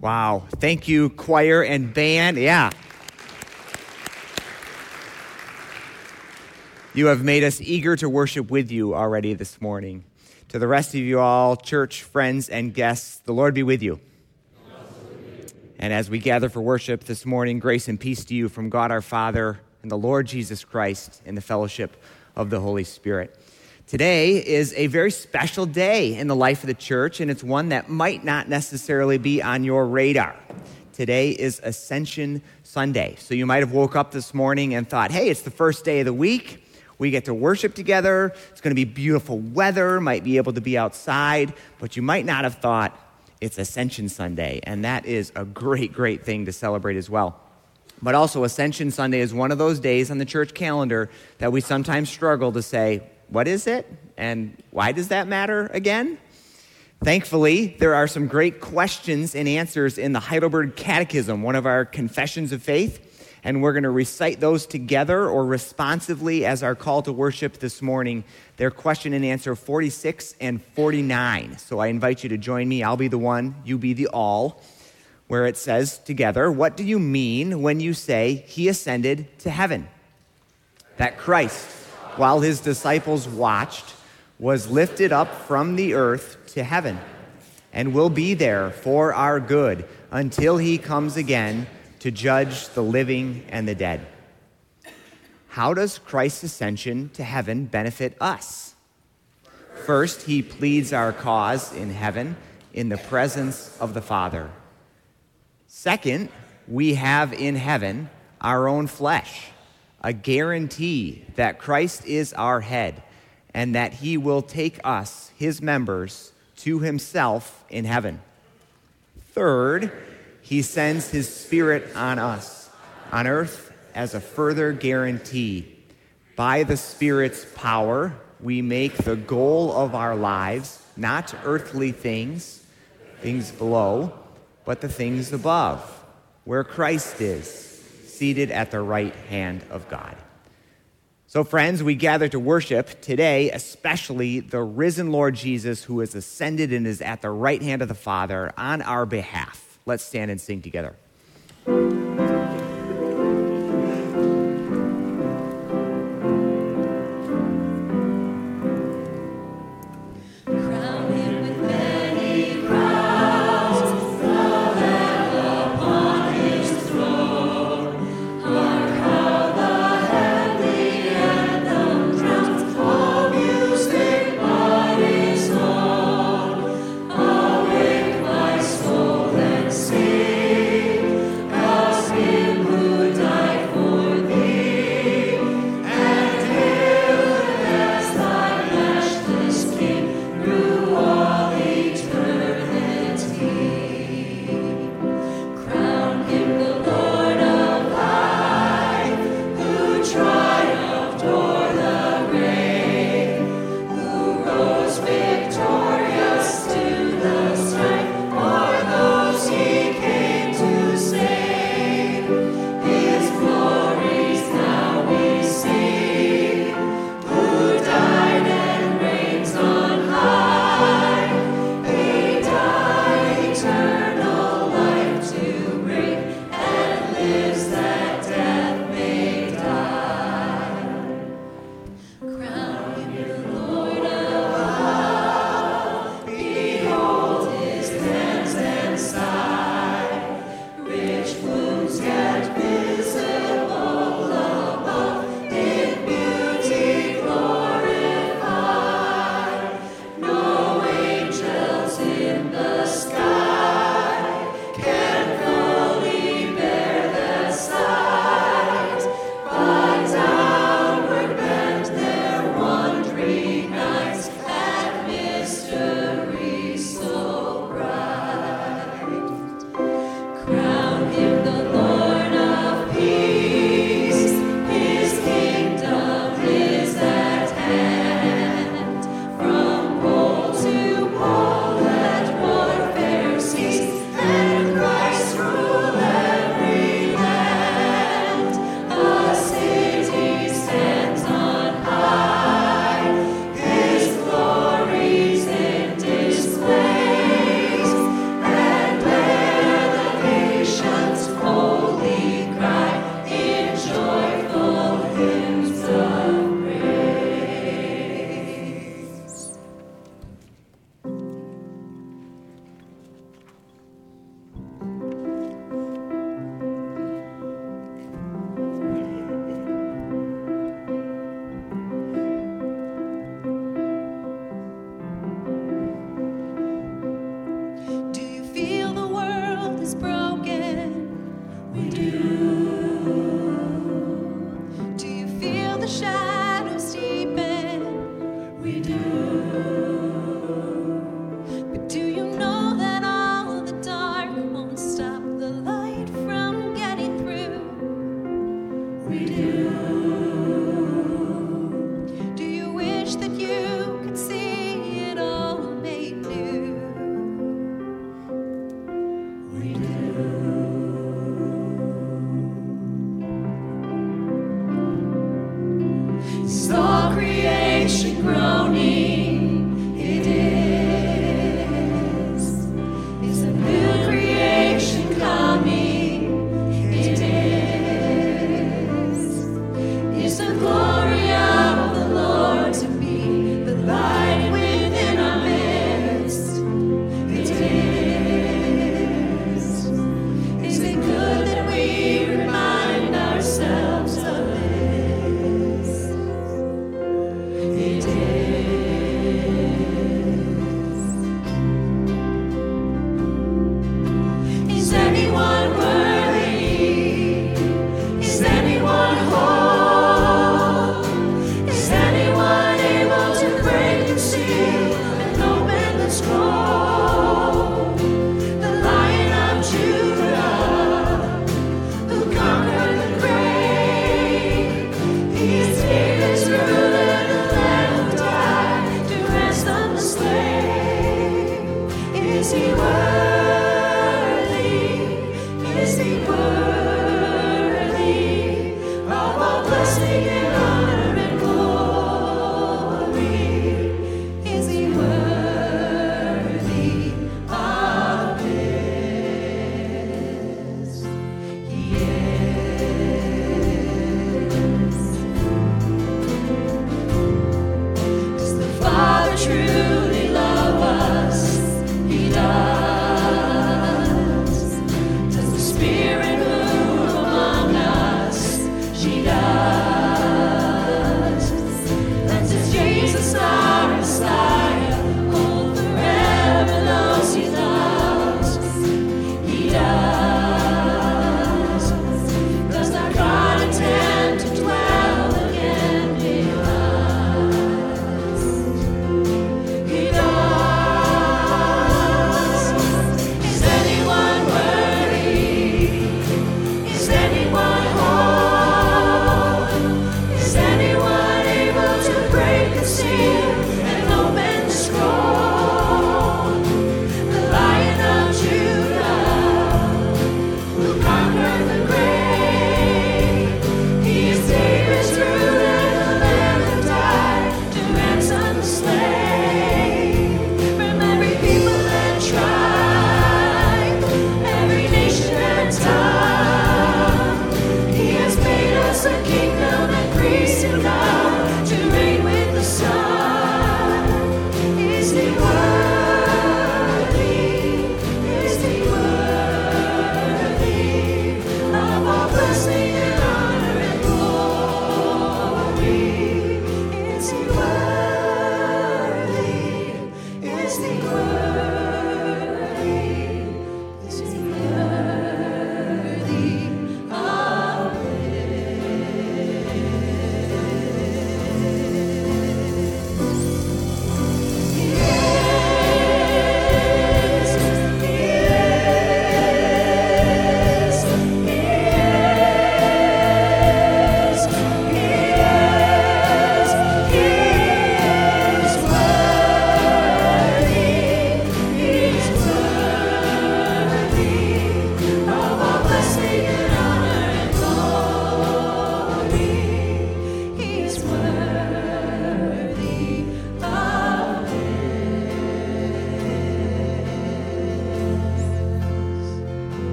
Wow. Thank you, choir and band. Yeah. You have made us eager to worship with you already this morning. To the rest of you all, church, friends, and guests, the Lord be with you. And as we gather for worship this morning, grace and peace to you from God our Father and the Lord Jesus Christ in the fellowship of the Holy Spirit. Today is a very special day in the life of the church, and it's one that might not necessarily be on your radar. Today is Ascension Sunday. So you might have woke up this morning and thought, hey, it's the first day of the week. We get to worship together. It's going to be beautiful weather, might be able to be outside, but you might not have thought it's Ascension Sunday. And that is a great, great thing to celebrate as well. But also, Ascension Sunday is one of those days on the church calendar that we sometimes struggle to say, what is it? And why does that matter again? Thankfully, there are some great questions and answers in the Heidelberg Catechism, one of our confessions of faith. And we're going to recite those together or responsively as our call to worship this morning. They're question and answer 46 and 49. So I invite you to join me. I'll be the one, you be the all, where it says together, What do you mean when you say he ascended to heaven? That Christ while his disciples watched, was lifted up from the earth to heaven and will be there for our good until he comes again to judge the living and the dead. How does Christ's ascension to heaven benefit us? First, he pleads our cause in heaven in the presence of the Father. Second, we have in heaven our own flesh a guarantee that Christ is our head and that he will take us, his members, to himself in heaven. Third, he sends his spirit on us on earth as a further guarantee. By the Spirit's power, we make the goal of our lives not earthly things, things below, but the things above, where Christ is seated at the right hand of God. So, friends, we gather to worship today, especially the risen Lord Jesus who has ascended and is at the right hand of the Father on our behalf. Let's stand and sing together.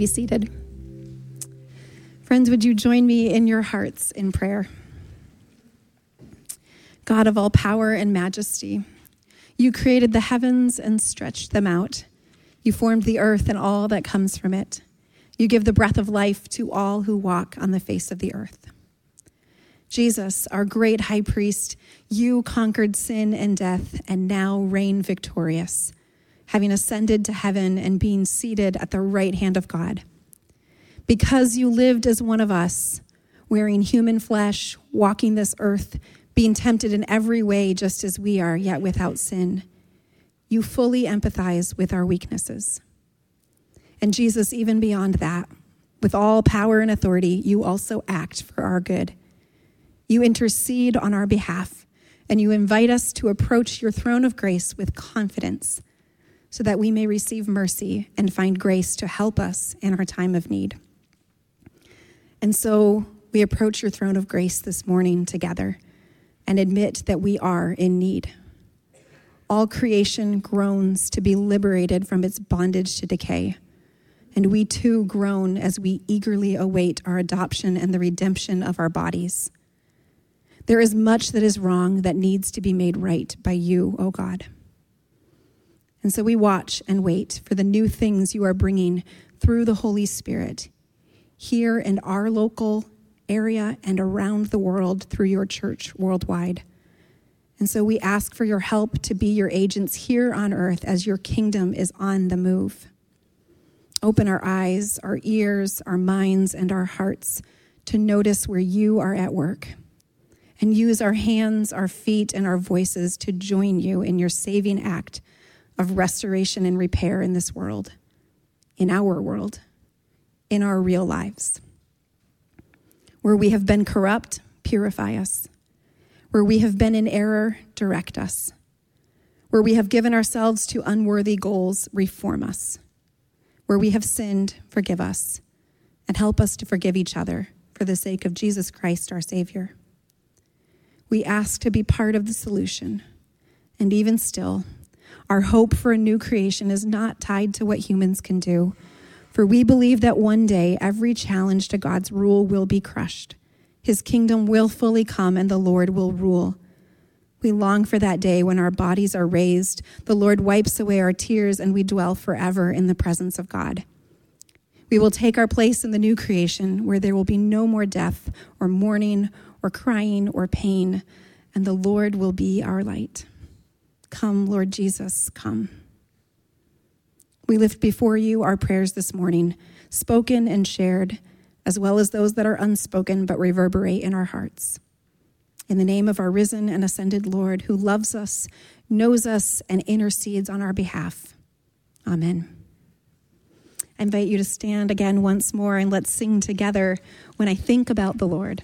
Be seated. Friends, would you join me in your hearts in prayer? God of all power and majesty, you created the heavens and stretched them out. You formed the earth and all that comes from it. You give the breath of life to all who walk on the face of the earth. Jesus, our great high priest, you conquered sin and death and now reign victorious, having ascended to heaven and being seated at the right hand of God. Because you lived as one of us, wearing human flesh, walking this earth, being tempted in every way just as we are, yet without sin, you fully empathize with our weaknesses. And Jesus, even beyond that, with all power and authority, you also act for our good you intercede on our behalf, and you invite us to approach your throne of grace with confidence so that we may receive mercy and find grace to help us in our time of need. And so we approach your throne of grace this morning together and admit that we are in need. All creation groans to be liberated from its bondage to decay. And we too groan as we eagerly await our adoption and the redemption of our bodies. There is much that is wrong that needs to be made right by you, O God. And so we watch and wait for the new things you are bringing through the Holy Spirit here in our local area and around the world through your church worldwide. And so we ask for your help to be your agents here on earth as your kingdom is on the move. Open our eyes, our ears, our minds, and our hearts to notice where you are at work and use our hands, our feet, and our voices to join you in your saving act of restoration and repair in this world, in our world, in our real lives. Where we have been corrupt, purify us. Where we have been in error, direct us. Where we have given ourselves to unworthy goals, reform us. Where we have sinned, forgive us. And help us to forgive each other for the sake of Jesus Christ, our Savior. We ask to be part of the solution. And even still, our hope for a new creation is not tied to what humans can do, for we believe that one day every challenge to God's rule will be crushed. His kingdom will fully come and the Lord will rule. We long for that day when our bodies are raised, the Lord wipes away our tears, and we dwell forever in the presence of God. We will take our place in the new creation where there will be no more death or mourning or crying or pain, and the Lord will be our light. Come, Lord Jesus, come. We lift before you our prayers this morning, spoken and shared, as well as those that are unspoken but reverberate in our hearts. In the name of our risen and ascended Lord, who loves us, knows us, and intercedes on our behalf. Amen. I invite you to stand again once more and let's sing together when I think about the Lord.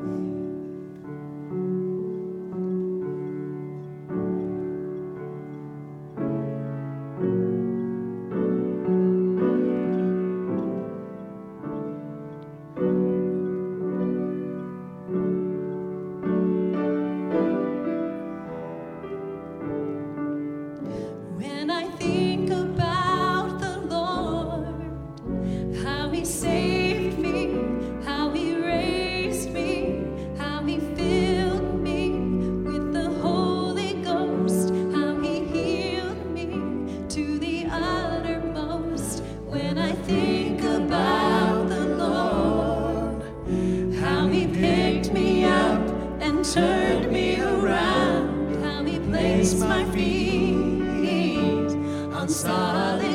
Amen. Solid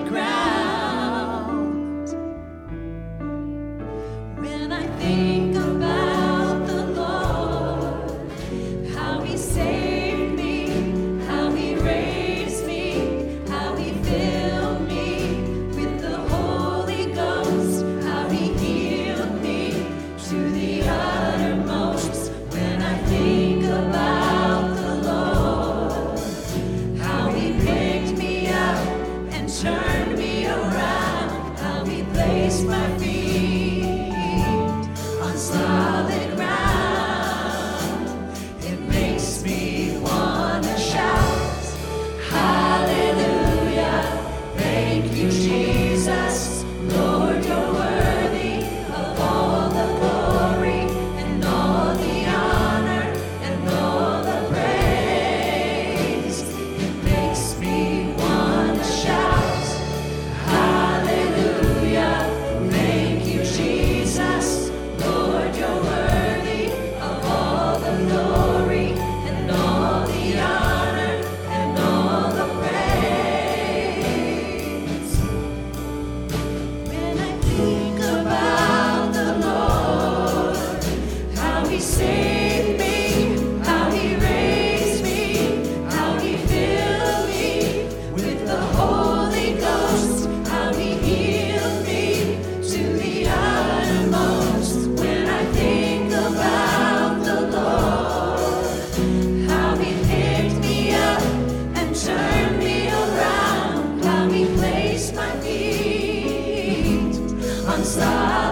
solid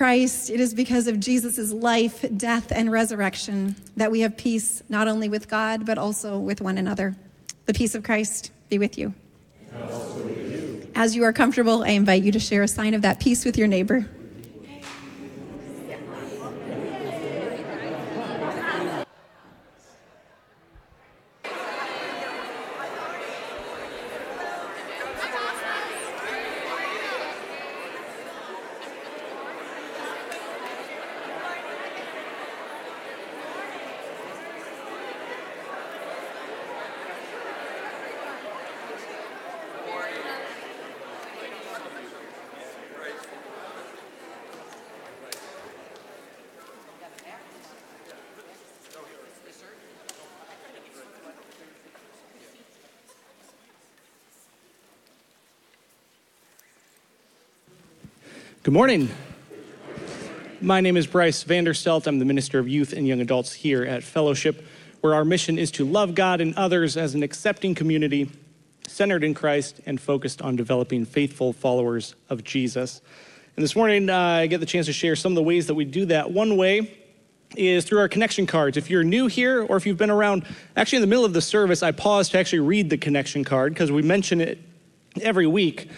Christ, it is because of Jesus' life, death, and resurrection that we have peace not only with God, but also with one another. The peace of Christ be with you. As you are comfortable, I invite you to share a sign of that peace with your neighbor. Good morning. My name is Bryce Vanderstelt. I'm the Minister of Youth and Young Adults here at Fellowship, where our mission is to love God and others as an accepting community centered in Christ and focused on developing faithful followers of Jesus. And this morning, uh, I get the chance to share some of the ways that we do that. One way is through our connection cards. If you're new here or if you've been around, actually, in the middle of the service, I paused to actually read the connection card because we mention it every week.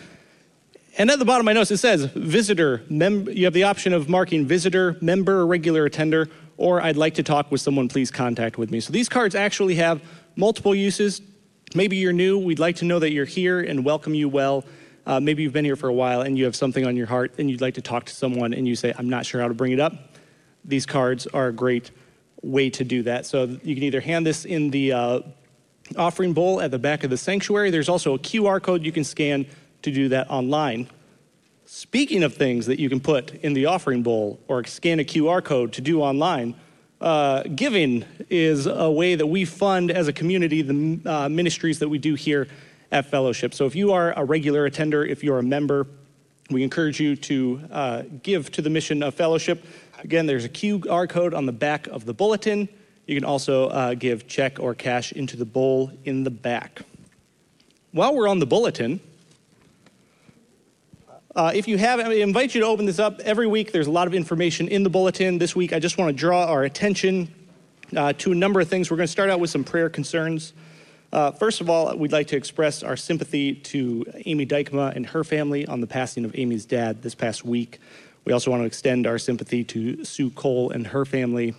And at the bottom of my notes, it says visitor. Mem- you have the option of marking visitor, member, or regular attender, or I'd like to talk with someone, please contact with me. So these cards actually have multiple uses. Maybe you're new, we'd like to know that you're here and welcome you well. Uh, maybe you've been here for a while and you have something on your heart and you'd like to talk to someone and you say, I'm not sure how to bring it up. These cards are a great way to do that. So you can either hand this in the uh, offering bowl at the back of the sanctuary. There's also a QR code you can scan to do that online. Speaking of things that you can put in the offering bowl or scan a QR code to do online, uh, giving is a way that we fund as a community the uh, ministries that we do here at Fellowship. So if you are a regular attender, if you're a member, we encourage you to uh, give to the mission of Fellowship. Again, there's a QR code on the back of the bulletin. You can also uh, give check or cash into the bowl in the back. While we're on the bulletin, uh, if you have, I invite you to open this up. Every week, there's a lot of information in the bulletin. This week, I just want to draw our attention uh, to a number of things. We're going to start out with some prayer concerns. Uh, first of all, we'd like to express our sympathy to Amy Dykema and her family on the passing of Amy's dad this past week. We also want to extend our sympathy to Sue Cole and her family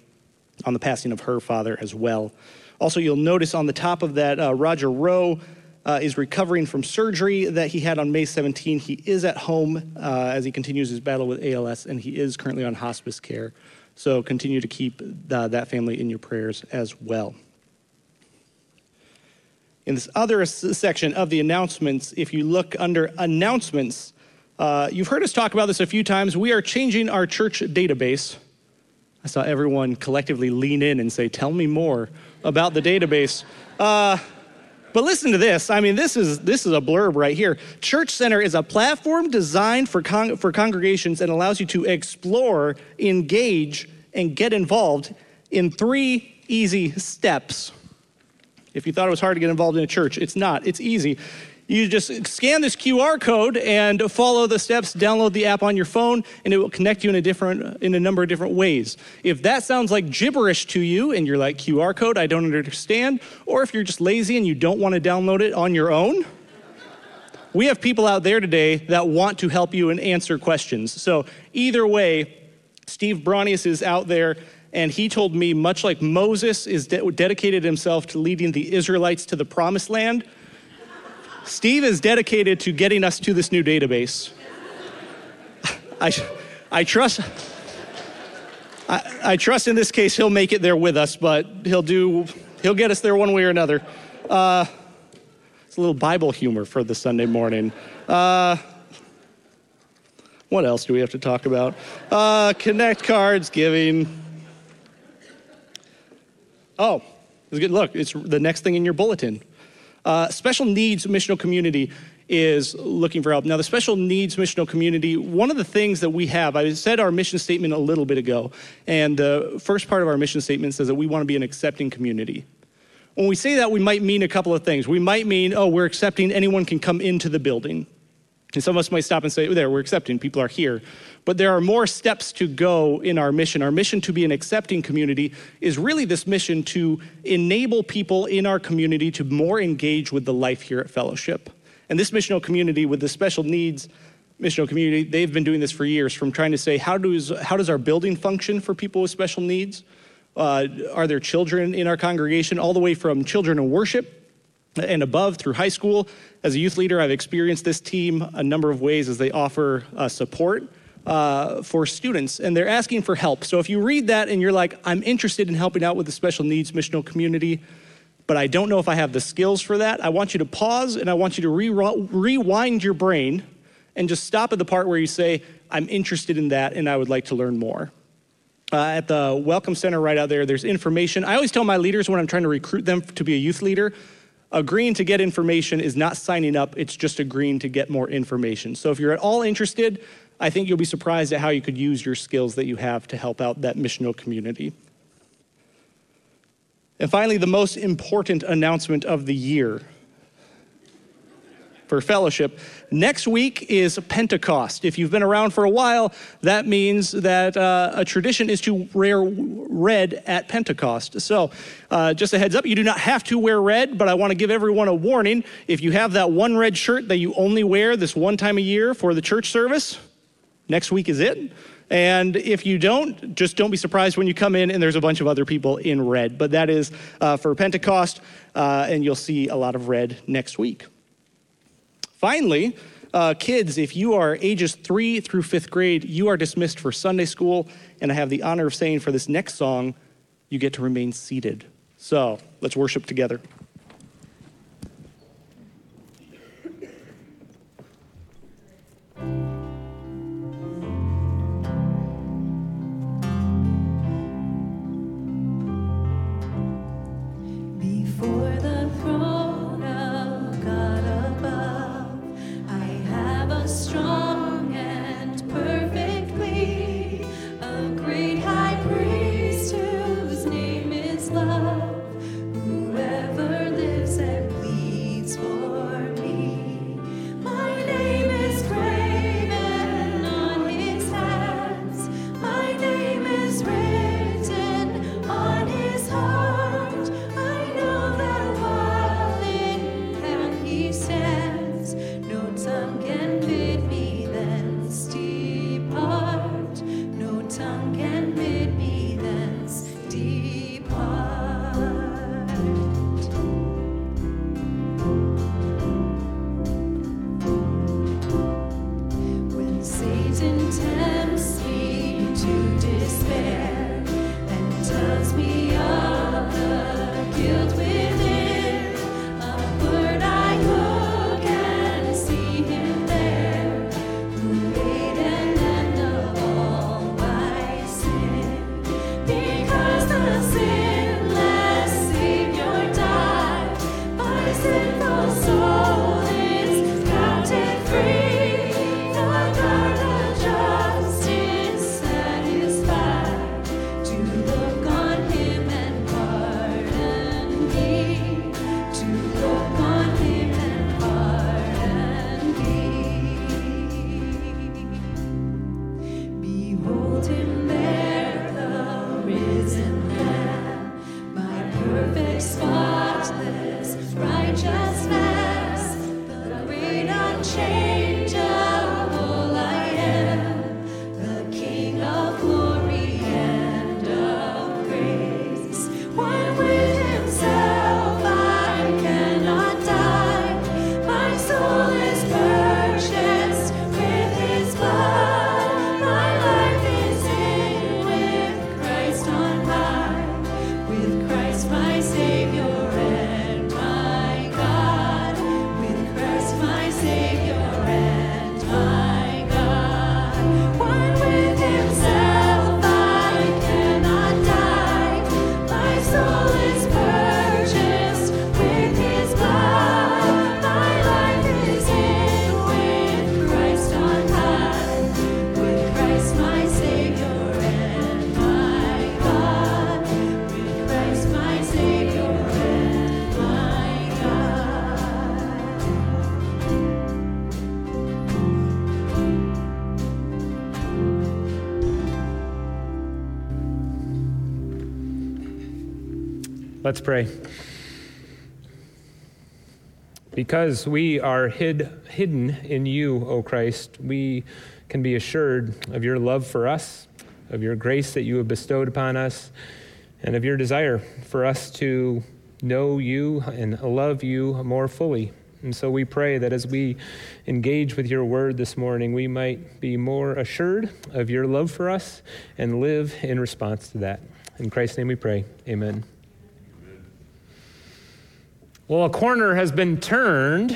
on the passing of her father as well. Also, you'll notice on the top of that, uh, Roger Rowe uh, is recovering from surgery that he had on May 17. He is at home uh, as he continues his battle with ALS, and he is currently on hospice care. So continue to keep uh, that family in your prayers as well. In this other section of the announcements, if you look under announcements, uh, you've heard us talk about this a few times. We are changing our church database. I saw everyone collectively lean in and say, Tell me more about the database. Uh, but listen to this. I mean, this is, this is a blurb right here. Church Center is a platform designed for, con- for congregations and allows you to explore, engage, and get involved in three easy steps. If you thought it was hard to get involved in a church, it's not. It's easy. You just scan this QR code and follow the steps, download the app on your phone, and it will connect you in a different in a number of different ways. If that sounds like gibberish to you and you're like QR code, I don't understand, or if you're just lazy and you don't want to download it on your own, we have people out there today that want to help you and answer questions. So either way, Steve Bronius is out there and he told me much like Moses is de- dedicated himself to leading the Israelites to the promised land, Steve is dedicated to getting us to this new database. I, I trust. I, I, trust in this case he'll make it there with us, but he'll do. He'll get us there one way or another. Uh, it's a little Bible humor for the Sunday morning. Uh, what else do we have to talk about? Uh, connect cards, giving. Oh, it's good. look, it's the next thing in your bulletin. Uh, special needs missional community is looking for help. Now, the special needs missional community, one of the things that we have, I said our mission statement a little bit ago, and the first part of our mission statement says that we want to be an accepting community. When we say that, we might mean a couple of things. We might mean, oh, we're accepting, anyone can come into the building. And some of us might stop and say, oh, there, we're accepting, people are here. But there are more steps to go in our mission. Our mission to be an accepting community is really this mission to enable people in our community to more engage with the life here at Fellowship. And this missional community with the special needs missional community, they've been doing this for years from trying to say, how does, how does our building function for people with special needs? Uh, are there children in our congregation, all the way from children in worship and above through high school. As a youth leader, I've experienced this team a number of ways as they offer uh, support uh, for students, and they're asking for help. So if you read that and you're like, I'm interested in helping out with the special needs missional community, but I don't know if I have the skills for that, I want you to pause and I want you to re- rewind your brain and just stop at the part where you say, I'm interested in that and I would like to learn more. Uh, at the Welcome Center right out there, there's information. I always tell my leaders when I'm trying to recruit them to be a youth leader, agreeing to get information is not signing up, it's just agreeing to get more information. So if you're at all interested, I think you'll be surprised at how you could use your skills that you have to help out that missional community. And finally, the most important announcement of the year for fellowship. Next week is Pentecost. If you've been around for a while, that means that uh, a tradition is to wear red at Pentecost. So, uh, just a heads up, you do not have to wear red, but I want to give everyone a warning. If you have that one red shirt that you only wear this one time a year for the church service, next week is it. And if you don't, just don't be surprised when you come in and there's a bunch of other people in red. But that is uh, for Pentecost, uh, and you'll see a lot of red next week. Finally, uh, kids, if you are ages three through fifth grade, you are dismissed for Sunday school. And I have the honor of saying for this next song, you get to remain seated. So let's worship together. Me. Let's pray. Because we are hid, hidden in you, O Christ, we can be assured of your love for us, of your grace that you have bestowed upon us, and of your desire for us to know you and love you more fully. And so we pray that as we engage with your word this morning, we might be more assured of your love for us and live in response to that. In Christ's name we pray. Amen. Well, a corner has been turned,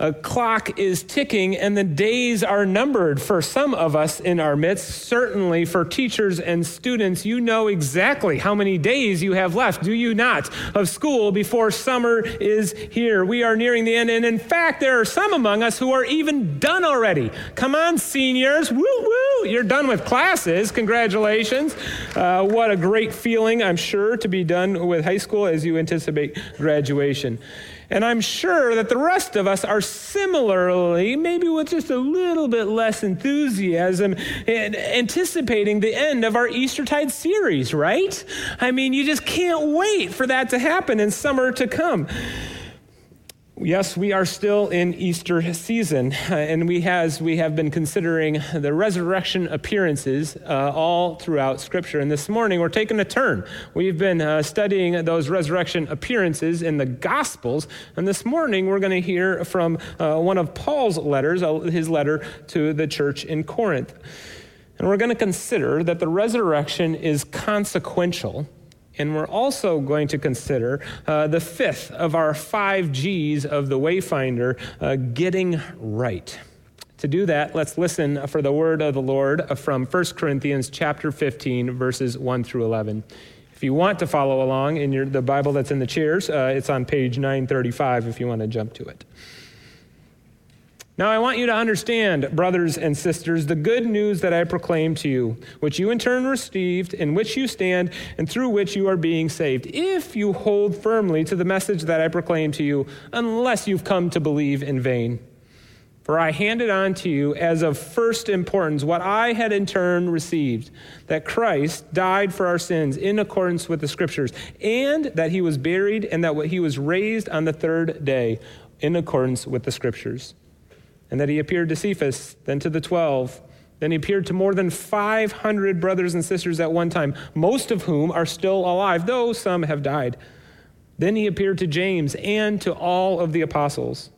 a clock is ticking, and the days are numbered for some of us in our midst. Certainly for teachers and students, you know exactly how many days you have left, do you not, of school before summer is here. We are nearing the end, and in fact, there are some among us who are even done already. Come on, seniors, woo woo, you're done with classes. Congratulations. Uh, what a great feeling, I'm sure, to be done with high school as you anticipate graduation. And I'm sure that the rest of us are similarly, maybe with just a little bit less enthusiasm, anticipating the end of our Eastertide series, right? I mean, you just can't wait for that to happen and summer to come. Yes, we are still in Easter season, uh, and we, has, we have been considering the resurrection appearances uh, all throughout Scripture. And this morning we're taking a turn. We've been uh, studying those resurrection appearances in the Gospels, and this morning we're going to hear from uh, one of Paul's letters, uh, his letter to the church in Corinth. And we're going to consider that the resurrection is consequential and we're also going to consider uh, the fifth of our five G's of the Wayfinder uh, getting right. To do that, let's listen for the word of the Lord from 1 Corinthians chapter 15, verses 1 through 11. If you want to follow along in your, the Bible that's in the chairs, uh, it's on page 935 if you want to jump to it. Now, I want you to understand, brothers and sisters, the good news that I proclaim to you, which you in turn received, in which you stand, and through which you are being saved, if you hold firmly to the message that I proclaim to you, unless you've come to believe in vain. For I handed on to you as of first importance what I had in turn received that Christ died for our sins in accordance with the Scriptures, and that he was buried, and that he was raised on the third day in accordance with the Scriptures and that he appeared to Cephas, then to the twelve. Then he appeared to more than 500 brothers and sisters at one time, most of whom are still alive, though some have died. Then he appeared to James and to all of the apostles.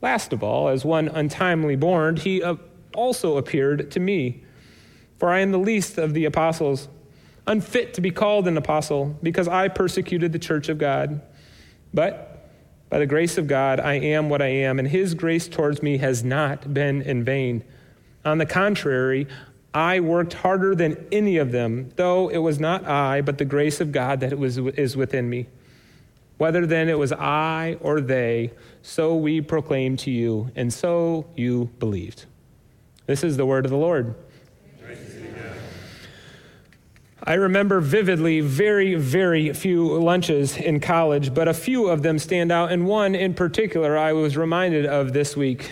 Last of all, as one untimely born, he uh, also appeared to me. For I am the least of the apostles, unfit to be called an apostle, because I persecuted the church of God. But by the grace of God, I am what I am, and his grace towards me has not been in vain. On the contrary, I worked harder than any of them, though it was not I, but the grace of God that was, is within me. Whether then it was I or they, so we proclaim to you, and so you believed. This is the word of the Lord. I remember vividly very, very few lunches in college, but a few of them stand out, and one in particular I was reminded of this week.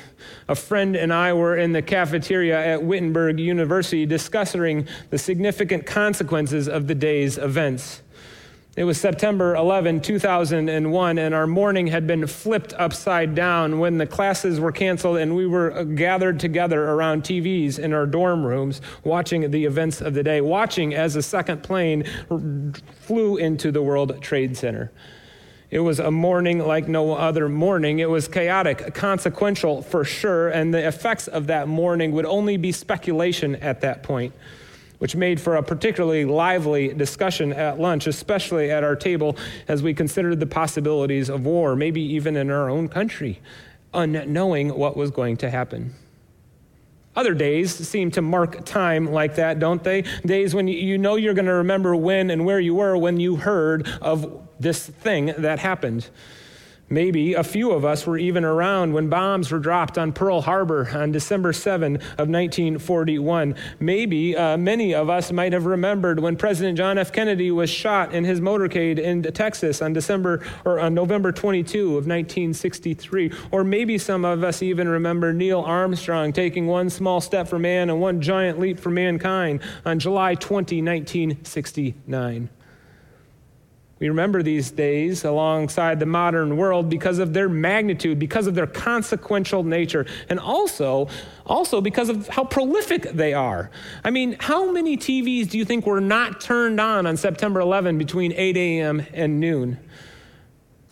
A friend and I were in the cafeteria at Wittenberg University discussing the significant consequences of the day's events. It was September 11, 2001, and our morning had been flipped upside down when the classes were canceled and we were uh, gathered together around TVs in our dorm rooms watching the events of the day, watching as a second plane flew into the World Trade Center. It was a morning like no other morning. It was chaotic, consequential for sure, and the effects of that morning would only be speculation at that point which made for a particularly lively discussion at lunch, especially at our table as we considered the possibilities of war, maybe even in our own country, unknowing what was going to happen. Other days seem to mark time like that, don't they? Days when you know you're going to remember when and where you were when you heard of this thing that happened. Maybe a few of us were even around when bombs were dropped on Pearl Harbor on December 7 of 1941. Maybe uh, many of us might have remembered when President John F. Kennedy was shot in his motorcade in Texas on December or on November 22 of 1963. Or maybe some of us even remember Neil Armstrong taking one small step for man and one giant leap for mankind on July 20, 1969. We remember these days alongside the modern world because of their magnitude, because of their consequential nature, and also, also because of how prolific they are. I mean, how many TVs do you think were not turned on on September 11 between 8 a.m. and noon?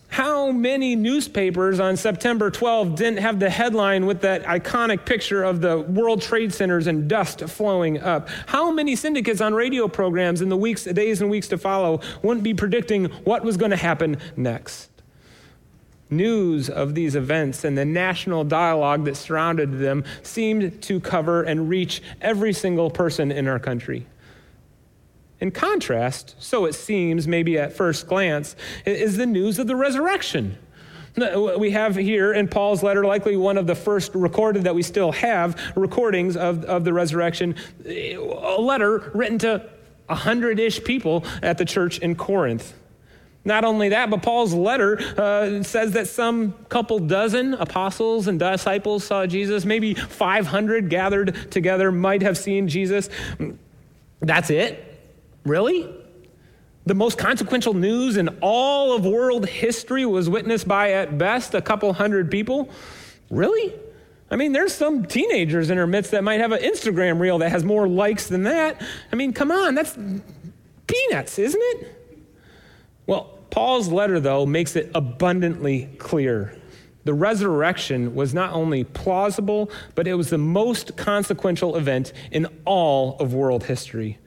How many newspapers on September 12 didn't have the headline with that iconic picture of the World Trade Centers and dust flowing up? How many syndicates on radio programs in the weeks, days and weeks to follow wouldn't be predicting what was going to happen next? News of these events and the national dialogue that surrounded them seemed to cover and reach every single person in our country. In contrast, so it seems, maybe at first glance, is the news of the resurrection. We have here in Paul's letter, likely one of the first recorded that we still have recordings of, of the resurrection, a letter written to a hundred ish people at the church in Corinth. Not only that, but Paul's letter uh, says that some couple dozen apostles and disciples saw Jesus. Maybe 500 gathered together might have seen Jesus. That's it. Really? The most consequential news in all of world history was witnessed by, at best, a couple hundred people? Really? I mean, there's some teenagers in our midst that might have an Instagram reel that has more likes than that. I mean, come on, that's peanuts, isn't it? Well, Paul's letter, though, makes it abundantly clear. The resurrection was not only plausible, but it was the most consequential event in all of world history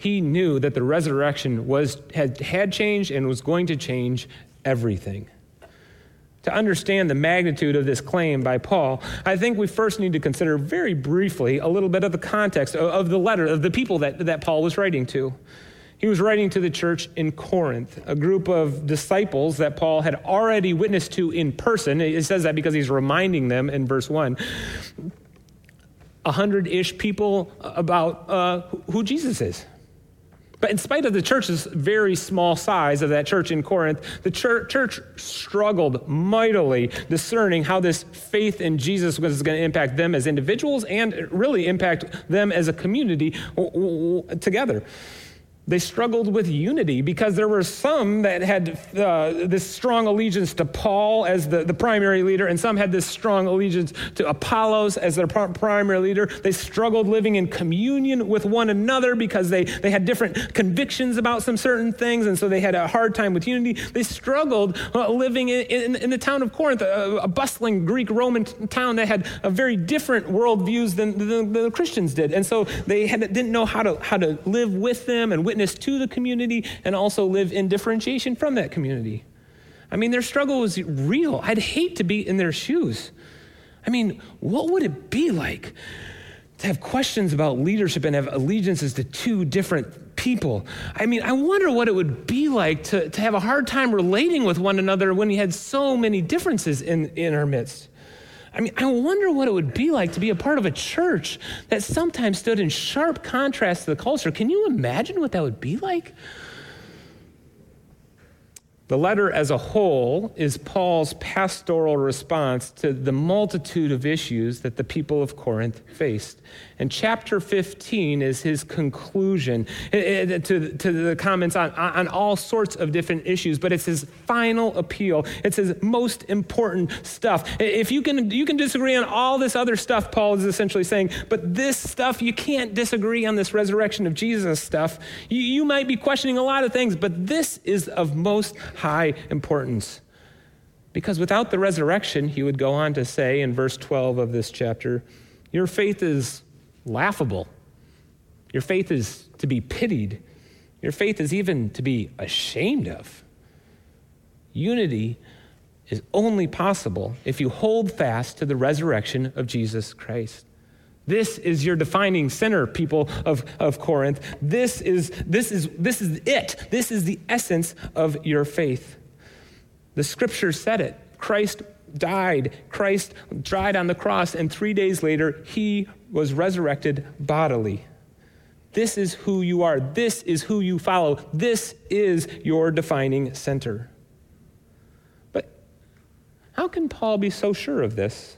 he knew that the resurrection was, had, had changed and was going to change everything. To understand the magnitude of this claim by Paul, I think we first need to consider very briefly a little bit of the context of, of the letter, of the people that, that Paul was writing to. He was writing to the church in Corinth, a group of disciples that Paul had already witnessed to in person. It says that because he's reminding them in verse 1. A hundred ish people about uh, who Jesus is. But in spite of the church's very small size of that church in Corinth, the church, church, struggled mightily discerning how this faith in Jesus was going to impact them as individuals and really impact them as a community together they struggled with unity because there were some that had uh, this strong allegiance to Paul as the, the primary leader, and some had this strong allegiance to Apollos as their primary leader. They struggled living in communion with one another because they, they had different convictions about some certain things, and so they had a hard time with unity. They struggled uh, living in, in, in, the town of Corinth, a, a bustling Greek Roman town that had a very different worldviews than, than, than the Christians did. And so they had, didn't know how to, how to live with them and witness witness to the community and also live in differentiation from that community. I mean, their struggle was real. I'd hate to be in their shoes. I mean, what would it be like to have questions about leadership and have allegiances to two different people? I mean, I wonder what it would be like to, to have a hard time relating with one another when we had so many differences in, in our midst. I mean, I wonder what it would be like to be a part of a church that sometimes stood in sharp contrast to the culture. Can you imagine what that would be like? The letter as a whole is Paul's pastoral response to the multitude of issues that the people of Corinth faced. And chapter 15 is his conclusion eh, eh, to, to the comments on, on all sorts of different issues, but it's his final appeal. It's his most important stuff. If you can, you can disagree on all this other stuff, Paul is essentially saying, but this stuff, you can't disagree on this resurrection of Jesus stuff. You, you might be questioning a lot of things, but this is of most high importance. Because without the resurrection, he would go on to say in verse 12 of this chapter, your faith is laughable. Your faith is to be pitied. Your faith is even to be ashamed of. Unity is only possible if you hold fast to the resurrection of Jesus Christ. This is your defining center, people of, of Corinth. This is, this, is, this is it. This is the essence of your faith. The scripture said it. Christ died. Christ died on the cross, and three days later, he was resurrected bodily. This is who you are. This is who you follow. This is your defining center. But how can Paul be so sure of this?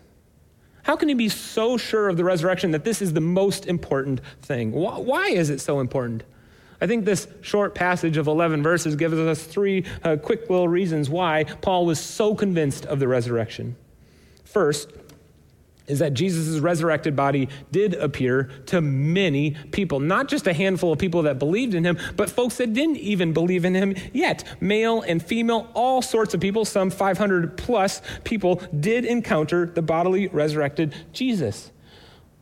How can he be so sure of the resurrection that this is the most important thing? Why is it so important? I think this short passage of 11 verses gives us three uh, quick little reasons why Paul was so convinced of the resurrection. First, is that Jesus' resurrected body did appear to many people. Not just a handful of people that believed in him, but folks that didn't even believe in him yet. Male and female, all sorts of people, some 500 plus people, did encounter the bodily resurrected Jesus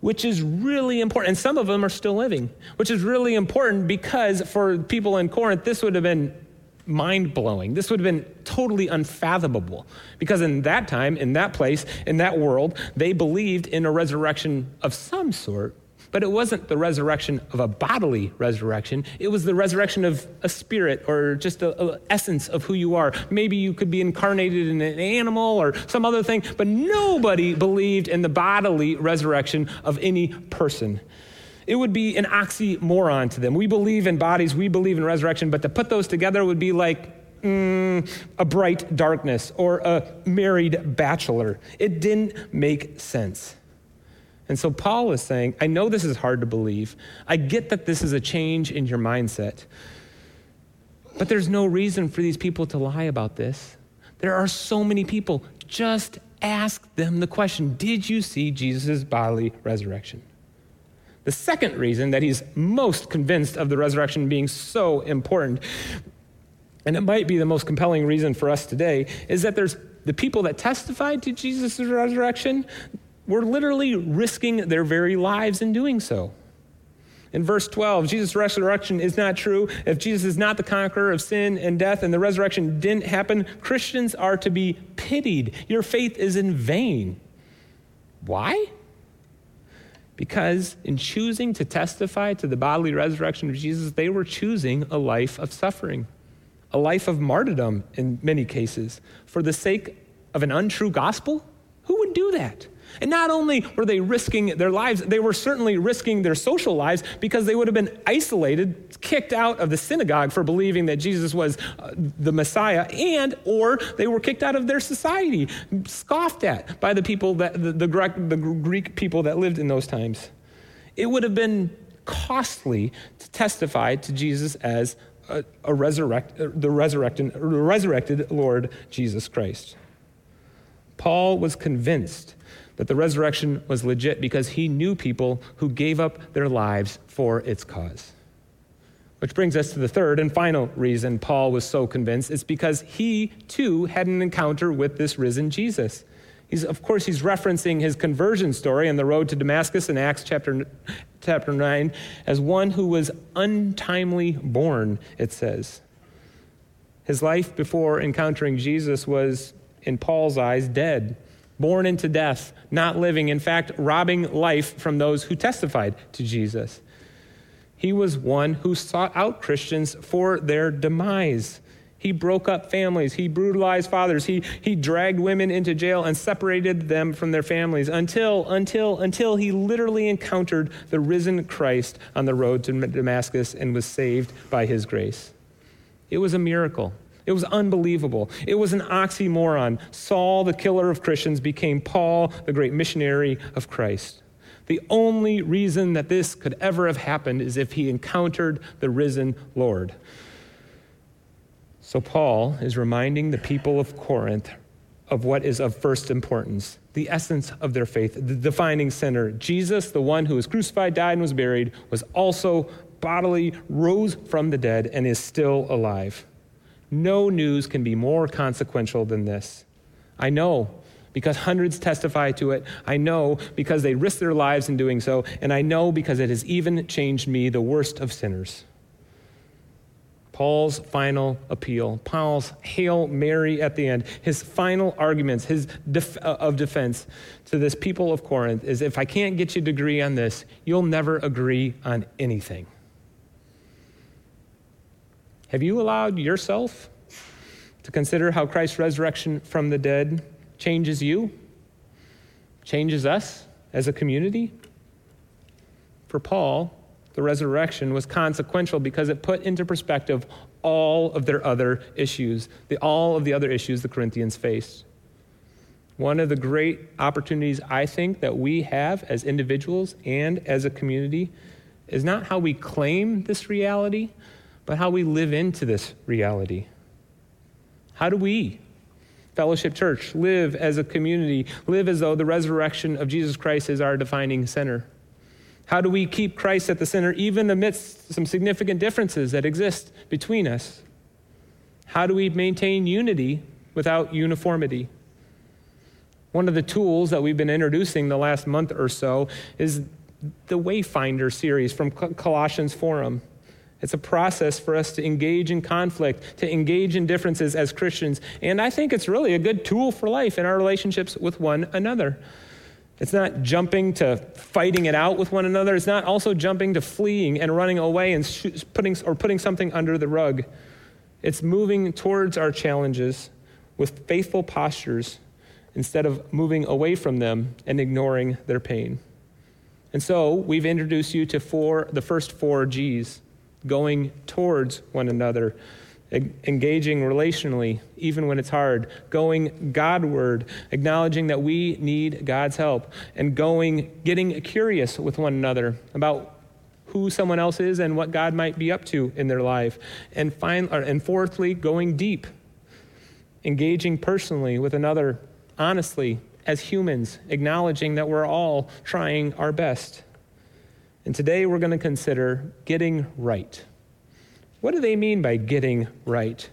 which is really important. And some of them are still living, which is really important because for people in Corinth, this would have been mind blowing. This would have been totally unfathomable because in that time, in that place, in that world, they believed in a resurrection of some sort, but it wasn't the resurrection of a bodily resurrection. It was the resurrection of a spirit or just the uh, essence of who you are. Maybe you could be incarnated in an animal or some other thing, but nobody believed in the bodily resurrection of any person it would be an oxymoron to them. We believe in bodies, we believe in resurrection, but to put those together would be like mm, a bright darkness or a married bachelor. It didn't make sense. And so Paul is saying, I know this is hard to believe. I get that this is a change in your mindset. But there's no reason for these people to lie about this. There are so many people. Just ask them the question Did you see Jesus' bodily resurrection? The second reason that he's most convinced of the resurrection being so important, and it might be the most compelling reason for us today, is that there's the people that testified to Jesus' resurrection were literally risking their very lives in doing so. In verse 12, Jesus' resurrection is not true. If Jesus is not the conqueror of sin and death and the resurrection didn't happen, Christians are to be pitied. Your faith is in vain. Why? Because in choosing to testify to the bodily resurrection of Jesus, they were choosing a life of suffering, a life of martyrdom in many cases. For the sake of an untrue gospel, who would do that? And not only were they risking their lives, they were certainly risking their social lives because they would have been isolated, kicked out of the synagogue for believing that Jesus was uh, the Messiah, and or they were kicked out of their society, scoffed at by the people that the, the, Greek, the Greek people that lived in those times. It would have been costly to testify to Jesus as a, a resurrect, the resurrected, resurrected Lord Jesus Christ. Paul was convinced that the resurrection was legit because he knew people who gave up their lives for its cause. Which brings us to the third and final reason Paul was so convinced. It's because he too had an encounter with this risen Jesus. He's, of course, he's referencing his conversion story on the road to Damascus in Acts chapter, chapter 9 as one who was untimely born, it says. His life before encountering Jesus was, in Paul's eyes, dead born into death, not living, in fact, robbing life from those who testified to Jesus. He was one who sought out Christians for their demise. He broke up families. He brutalized fathers. He, he dragged women into jail and separated them from their families until, until, until he literally encountered the risen Christ on the road to Damascus and was saved by his grace. It was a miracle. It was unbelievable. It was an oxymoron. Saul, the killer of Christians, became Paul, the great missionary of Christ. The only reason that this could ever have happened is if he encountered the risen Lord. So, Paul is reminding the people of Corinth of what is of first importance the essence of their faith, the defining center. Jesus, the one who was crucified, died, and was buried, was also bodily rose from the dead and is still alive. No news can be more consequential than this. I know because hundreds testify to it. I know because they risk their lives in doing so. And I know because it has even changed me, the worst of sinners. Paul's final appeal, Paul's Hail Mary at the end, his final arguments his def- uh, of defense to this people of Corinth is if I can't get you to agree on this, you'll never agree on anything. Have you allowed yourself to consider how Christ's resurrection from the dead changes you, changes us as a community? For Paul, the resurrection was consequential because it put into perspective all of their other issues, the, all of the other issues the Corinthians faced. One of the great opportunities I think that we have as individuals and as a community is not how we claim this reality, but how we live into this reality. How do we, Fellowship Church, live as a community, live as though the resurrection of Jesus Christ is our defining center? How do we keep Christ at the center even amidst some significant differences that exist between us? How do we maintain unity without uniformity? One of the tools that we've been introducing the last month or so is the Wayfinder series from Colossians Forum. It's a process for us to engage in conflict, to engage in differences as Christians. And I think it's really a good tool for life in our relationships with one another. It's not jumping to fighting it out with one another. It's not also jumping to fleeing and running away and putting, or putting something under the rug. It's moving towards our challenges with faithful postures instead of moving away from them and ignoring their pain. And so we've introduced you to four, the first four G's going towards one another, engaging relationally, even when it's hard, going Godward, acknowledging that we need God's help, and going, getting curious with one another about who someone else is and what God might be up to in their life. And, fin- and fourthly, going deep, engaging personally with another, honestly, as humans, acknowledging that we're all trying our best. And today we're going to consider getting right. What do they mean by getting right?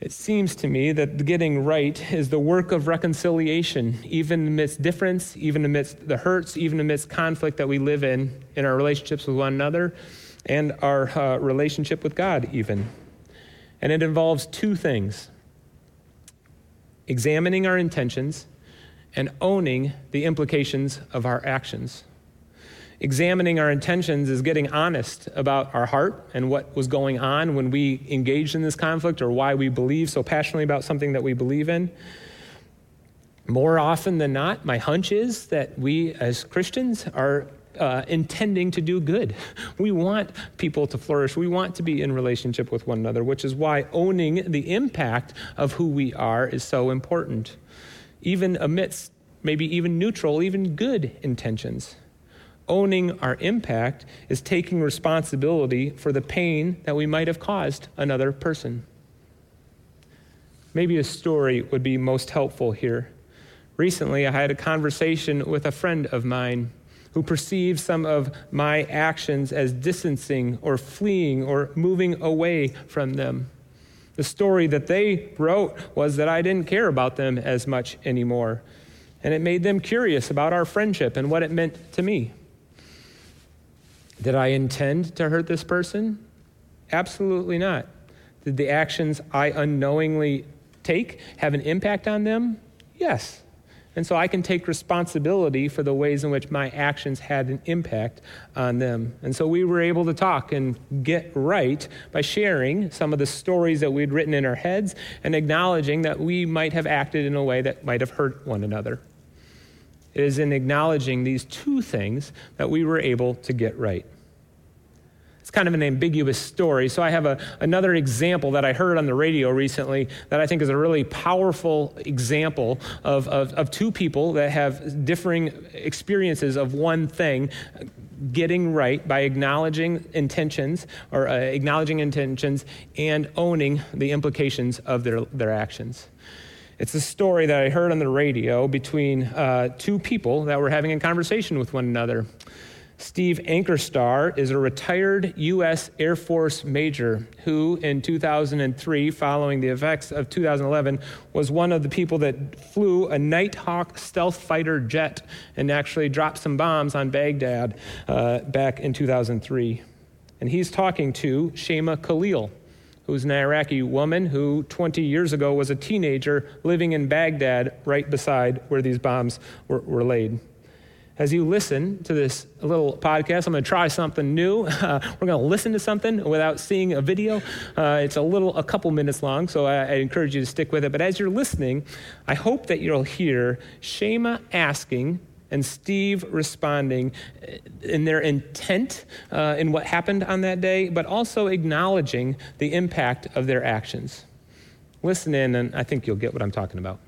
It seems to me that getting right is the work of reconciliation, even amidst difference, even amidst the hurts, even amidst conflict that we live in, in our relationships with one another and our uh, relationship with God, even. And it involves two things examining our intentions and owning the implications of our actions. Examining our intentions is getting honest about our heart and what was going on when we engaged in this conflict or why we believe so passionately about something that we believe in. More often than not, my hunch is that we as Christians are uh, intending to do good. We want people to flourish. We want to be in relationship with one another, which is why owning the impact of who we are is so important, even amidst maybe even neutral, even good intentions owning our impact is taking responsibility for the pain that we might have caused another person. Maybe a story would be most helpful here. Recently, I had a conversation with a friend of mine who perceived some of my actions as distancing or fleeing or moving away from them. The story that they wrote was that I didn't care about them as much anymore. And it made them curious about our friendship and what it meant to me. Did I intend to hurt this person? Absolutely not. Did the actions I unknowingly take have an impact on them? Yes. And so I can take responsibility for the ways in which my actions had an impact on them. And so we were able to talk and get right by sharing some of the stories that we'd written in our heads and acknowledging that we might have acted in a way that might have hurt one another. It is in acknowledging these two things that we were able to get right. It's kind of an ambiguous story. So I have a, another example that I heard on the radio recently that I think is a really powerful example of, of, of two people that have differing experiences of one thing getting right by acknowledging intentions or uh, acknowledging intentions and owning the implications of their, their actions. It's a story that I heard on the radio between uh, two people that were having a conversation with one another. Steve Ankerstar is a retired U.S. Air Force major who, in 2003, following the effects of 2011, was one of the people that flew a Nighthawk stealth fighter jet and actually dropped some bombs on Baghdad uh, back in 2003. And he's talking to Shema Khalil who's an Iraqi woman who 20 years ago was a teenager living in Baghdad right beside where these bombs were, were laid. As you listen to this little podcast, I'm going to try something new. Uh, we're going to listen to something without seeing a video. Uh, it's a little, a couple minutes long, so I, I encourage you to stick with it. But as you're listening, I hope that you'll hear Shema asking and Steve responding in their intent uh, in what happened on that day, but also acknowledging the impact of their actions. Listen in, and I think you'll get what I'm talking about.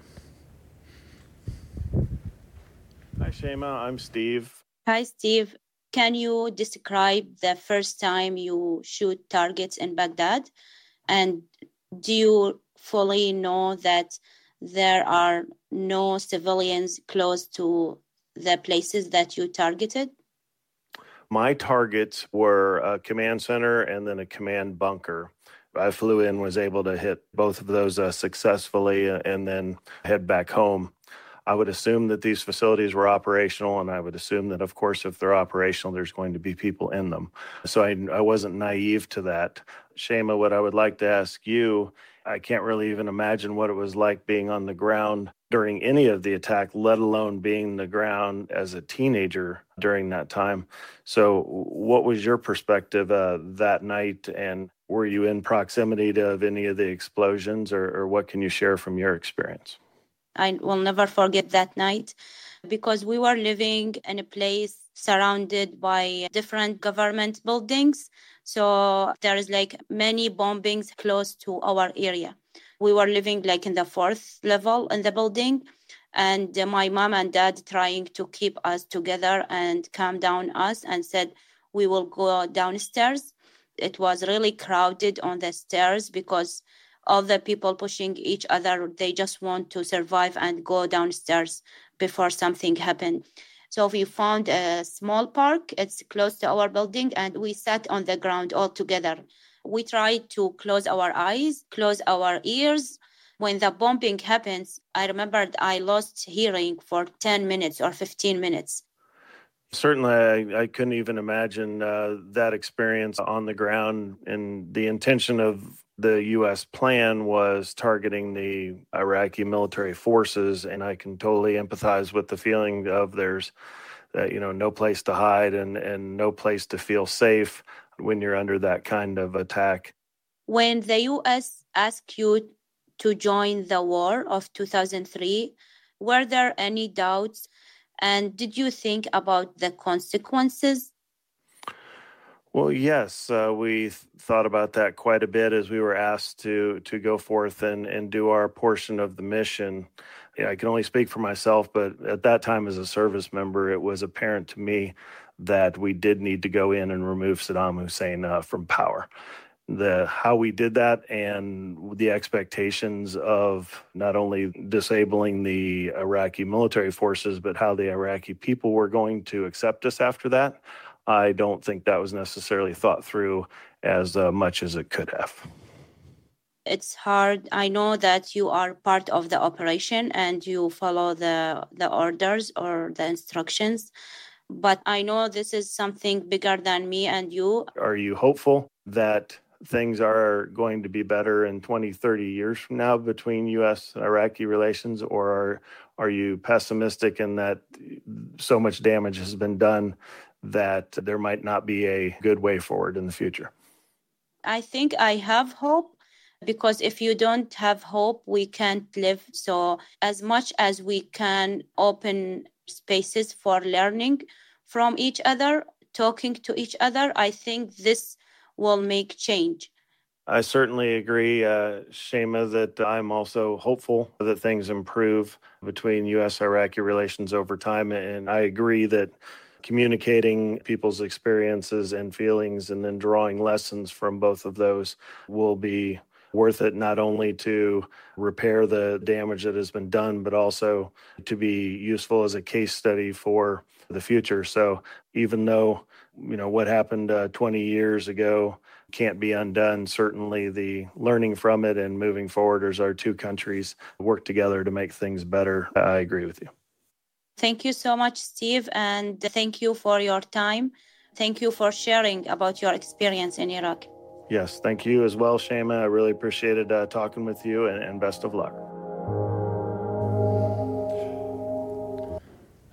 Hi, Shema. I'm Steve. Hi, Steve. Can you describe the first time you shoot targets in Baghdad? And do you fully know that there are no civilians close to the places that you targeted? My targets were a command center and then a command bunker. I flew in, was able to hit both of those uh, successfully, uh, and then head back home. I would assume that these facilities were operational, and I would assume that, of course, if they're operational, there's going to be people in them. So I, I wasn't naive to that. Shema, what I would like to ask you I can't really even imagine what it was like being on the ground during any of the attack, let alone being the ground as a teenager during that time. So, what was your perspective uh, that night? And were you in proximity to of any of the explosions, or, or what can you share from your experience? I will never forget that night because we were living in a place surrounded by different government buildings. So there is like many bombings close to our area. We were living like in the fourth level in the building and uh, my mom and dad trying to keep us together and calm down us and said we will go downstairs. It was really crowded on the stairs because all the people pushing each other they just want to survive and go downstairs before something happened. So we found a small park. It's close to our building and we sat on the ground all together we tried to close our eyes close our ears when the bombing happens i remembered i lost hearing for 10 minutes or 15 minutes Certainly, I, I couldn't even imagine uh, that experience on the ground. And the intention of the U.S. plan was targeting the Iraqi military forces, and I can totally empathize with the feeling of there's, uh, you know, no place to hide and and no place to feel safe when you're under that kind of attack. When the U.S. asked you to join the war of 2003, were there any doubts and did you think about the consequences? Well, yes, uh, we th- thought about that quite a bit as we were asked to to go forth and, and do our portion of the mission. Yeah, I can only speak for myself, but at that time, as a service member, it was apparent to me that we did need to go in and remove Saddam Hussein uh, from power. The how we did that and the expectations of not only disabling the Iraqi military forces but how the Iraqi people were going to accept us after that I don't think that was necessarily thought through as uh, much as it could have. It's hard. I know that you are part of the operation and you follow the the orders or the instructions but i know this is something bigger than me and you are you hopeful that things are going to be better in 20, 30 years from now between U.S. and Iraqi relations, or are, are you pessimistic in that so much damage has been done that there might not be a good way forward in the future? I think I have hope because if you don't have hope, we can't live. So, as much as we can open spaces for learning from each other, talking to each other, I think this will make change. I certainly agree, uh, Shema, that I'm also hopeful that things improve between U.S. Iraqi relations over time. And I agree that communicating people's experiences and feelings and then drawing lessons from both of those will be worth it not only to repair the damage that has been done, but also to be useful as a case study for the future. So even though you know what happened uh, 20 years ago can't be undone certainly the learning from it and moving forward as our two countries work together to make things better. I agree with you. Thank you so much steve and thank you for your time. Thank you for sharing about your experience in iraq yes thank you as well shema i really appreciated uh, talking with you and, and best of luck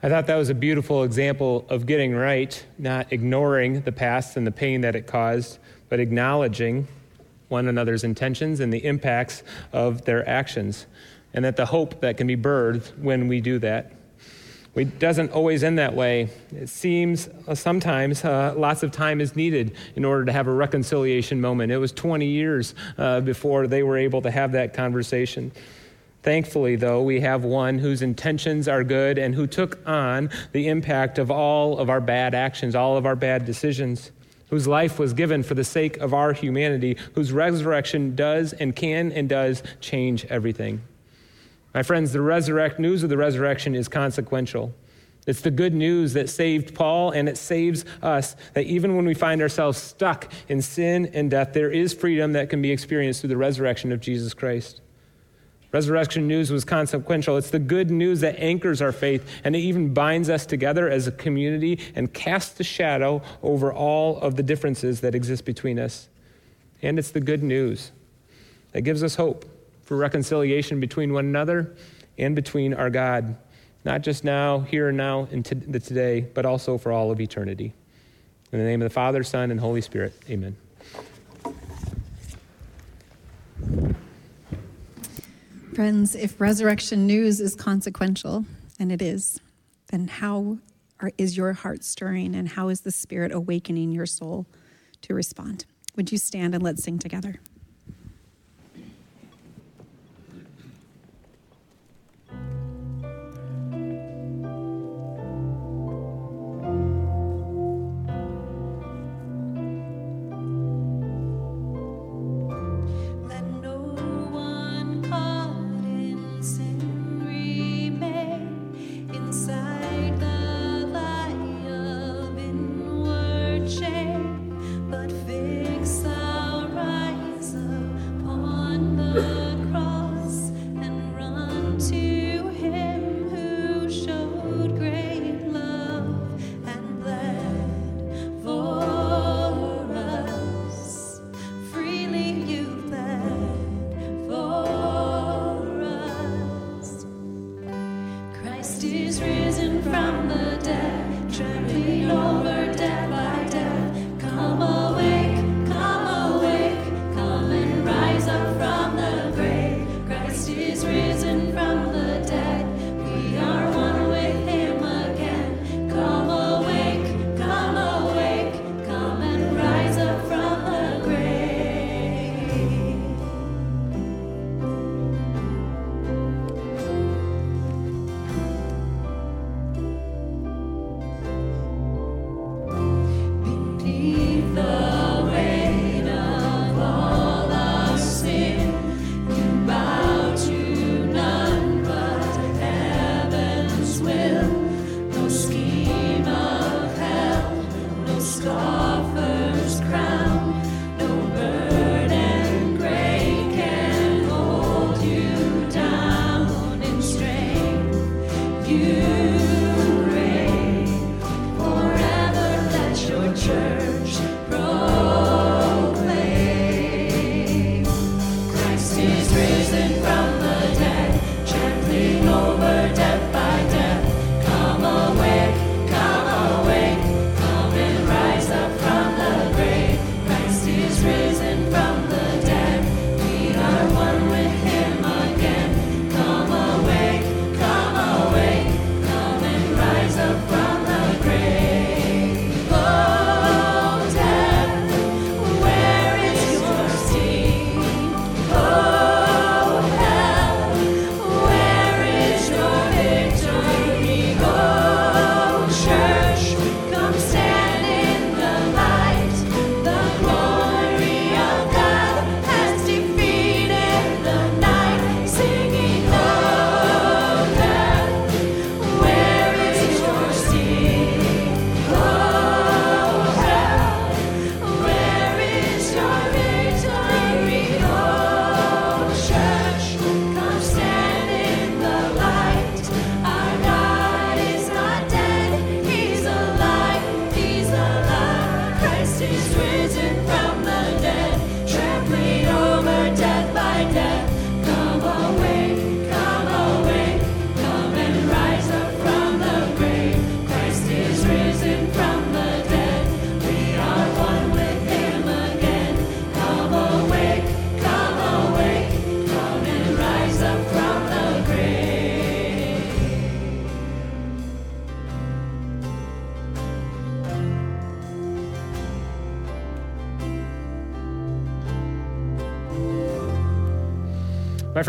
I thought that was a beautiful example of getting right, not ignoring the past and the pain that it caused, but acknowledging one another's intentions and the impacts of their actions, and that the hope that can be birthed when we do that. It doesn't always end that way. It seems uh, sometimes uh, lots of time is needed in order to have a reconciliation moment. It was 20 years uh, before they were able to have that conversation. Thankfully, though, we have one whose intentions are good and who took on the impact of all of our bad actions, all of our bad decisions, whose life was given for the sake of our humanity, whose resurrection does and can and does change everything. My friends, the resurrect news of the resurrection is consequential. It's the good news that saved Paul and it saves us. That even when we find ourselves stuck in sin and death, there is freedom that can be experienced through the resurrection of Jesus Christ. Resurrection news was consequential. It's the good news that anchors our faith and it even binds us together as a community and casts a shadow over all of the differences that exist between us. And it's the good news that gives us hope for reconciliation between one another and between our God, not just now, here and now, in the today, but also for all of eternity. In the name of the Father, Son, and Holy Spirit, amen. Friends, if resurrection news is consequential, and it is, then how are, is your heart stirring and how is the Spirit awakening your soul to respond? Would you stand and let's sing together?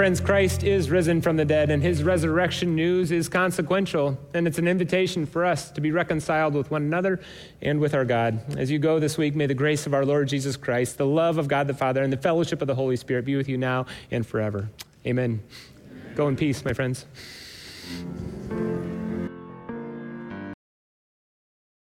Friends, Christ is risen from the dead, and his resurrection news is consequential, and it's an invitation for us to be reconciled with one another and with our God. As you go this week, may the grace of our Lord Jesus Christ, the love of God the Father, and the fellowship of the Holy Spirit be with you now and forever. Amen. Go in peace, my friends.